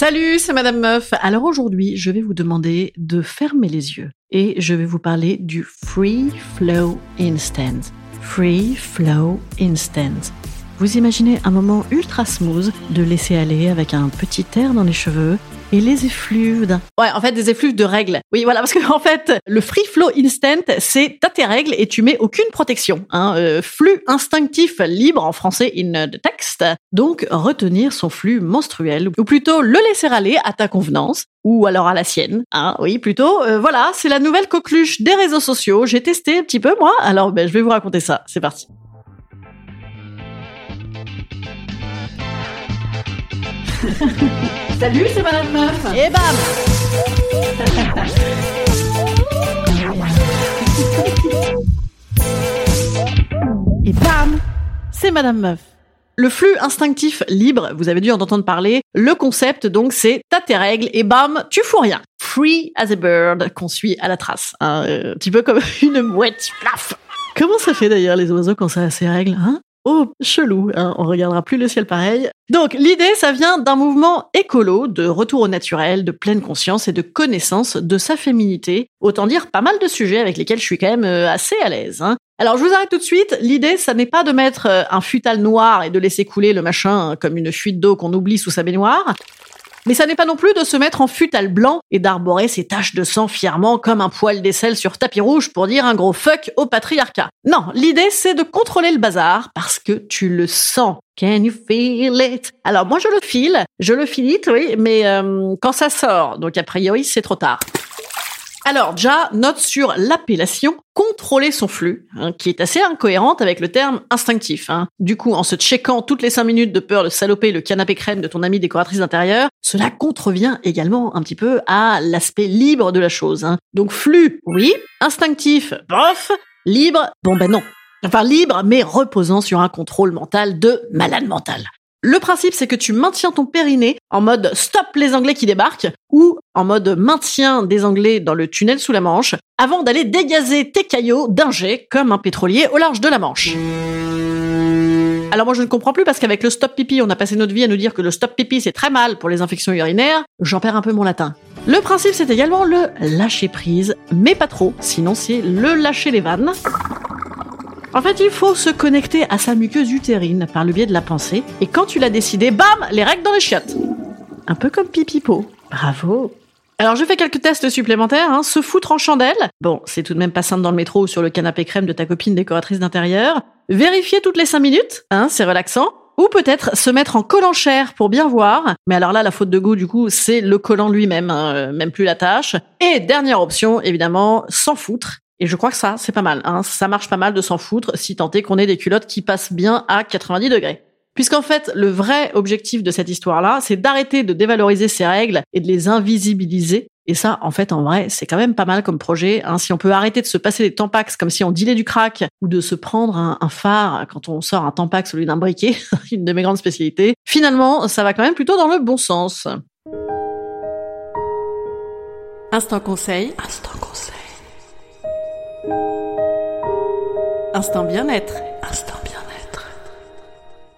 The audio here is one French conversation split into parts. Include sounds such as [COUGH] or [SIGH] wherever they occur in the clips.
Salut, c'est Madame Meuf. Alors aujourd'hui, je vais vous demander de fermer les yeux et je vais vous parler du Free Flow Instant. Free Flow Instant. Vous imaginez un moment ultra smooth de laisser aller avec un petit air dans les cheveux et les effluves. Ouais, en fait, des effluves de règles. Oui, voilà, parce que en fait, le free flow instant, c'est t'as tes règles et tu mets aucune protection. Hein, euh, flux instinctif libre en français in the text. Donc, retenir son flux menstruel, ou plutôt le laisser aller à ta convenance, ou alors à la sienne. Hein, oui, plutôt. Euh, voilà, c'est la nouvelle coqueluche des réseaux sociaux. J'ai testé un petit peu moi, alors ben, je vais vous raconter ça. C'est parti. [LAUGHS] Salut, c'est Madame Meuf. Et bam [LAUGHS] Et bam C'est Madame Meuf. Le flux instinctif libre, vous avez dû en entendre parler. Le concept, donc, c'est t'as tes règles et bam, tu fous rien. Free as a bird, qu'on suit à la trace. Un euh, petit peu comme [LAUGHS] une mouette. Plaf Comment ça fait d'ailleurs les oiseaux quand ça a ses règles, hein? Oh, chelou, hein, on regardera plus le ciel pareil. Donc l'idée, ça vient d'un mouvement écolo, de retour au naturel, de pleine conscience et de connaissance de sa féminité. Autant dire pas mal de sujets avec lesquels je suis quand même euh, assez à l'aise. Hein. Alors je vous arrête tout de suite, l'idée, ça n'est pas de mettre euh, un futal noir et de laisser couler le machin comme une fuite d'eau qu'on oublie sous sa baignoire. Mais ça n'est pas non plus de se mettre en futal blanc et d'arborer ses taches de sang fièrement comme un poil d'aisselle sur tapis rouge pour dire un gros fuck au patriarcat. Non, l'idée c'est de contrôler le bazar parce que tu le sens. Can you feel it? Alors moi je le file, je le filite, oui, mais euh, quand ça sort, donc a priori c'est trop tard. Alors, déjà, note sur l'appellation contrôler son flux, hein, qui est assez incohérente avec le terme instinctif. Hein. Du coup, en se checkant toutes les cinq minutes de peur de saloper le canapé crème de ton amie décoratrice d'intérieur, cela contrevient également un petit peu à l'aspect libre de la chose. Hein. Donc flux, oui, instinctif, bof, libre, bon ben non. Enfin libre, mais reposant sur un contrôle mental de malade mental. Le principe, c'est que tu maintiens ton périnée en mode stop les Anglais qui débarquent ou en mode maintien des Anglais dans le tunnel sous la Manche avant d'aller dégazer tes caillots d'un jet comme un pétrolier au large de la Manche. Alors moi je ne comprends plus parce qu'avec le stop pipi, on a passé notre vie à nous dire que le stop pipi c'est très mal pour les infections urinaires. J'en perds un peu mon latin. Le principe c'est également le lâcher prise, mais pas trop, sinon c'est le lâcher les vannes. En fait, il faut se connecter à sa muqueuse utérine par le biais de la pensée, et quand tu l'as décidé, bam, les règles dans les chiottes. Un peu comme Pipipo. Bravo. Alors je fais quelques tests supplémentaires, hein. se foutre en chandelle. Bon, c'est tout de même pas simple dans le métro ou sur le canapé crème de ta copine décoratrice d'intérieur. Vérifier toutes les 5 minutes, hein, c'est relaxant. Ou peut-être se mettre en collant chair pour bien voir. Mais alors là, la faute de goût, du coup, c'est le collant lui-même, hein, euh, même plus la tâche. Et dernière option, évidemment, s'en foutre. Et je crois que ça, c'est pas mal. Hein. Ça marche pas mal de s'en foutre si tant est qu'on ait des culottes qui passent bien à 90 degrés. Puisqu'en fait, le vrai objectif de cette histoire-là, c'est d'arrêter de dévaloriser ces règles et de les invisibiliser. Et ça, en fait, en vrai, c'est quand même pas mal comme projet. Hein. Si on peut arrêter de se passer des tampax comme si on dilait du crack, ou de se prendre un, phare quand on sort un tampax au lieu d'un briquet, [LAUGHS] une de mes grandes spécialités, finalement, ça va quand même plutôt dans le bon sens. Instant conseil. Instant conseil. Instant bien-être.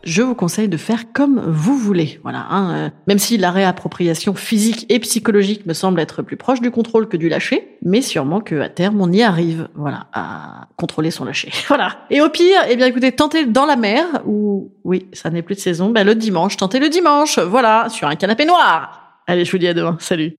Je vous conseille de faire comme vous voulez. Voilà, hein, euh, même si la réappropriation physique et psychologique me semble être plus proche du contrôle que du lâcher, mais sûrement que à terme on y arrive, voilà, à contrôler son lâcher. [LAUGHS] Voilà. Et au pire, eh bien écoutez, tentez dans la mer ou oui, ça n'est plus de saison, ben le dimanche, tentez le dimanche, voilà, sur un canapé noir. Allez, je vous dis à demain. Salut.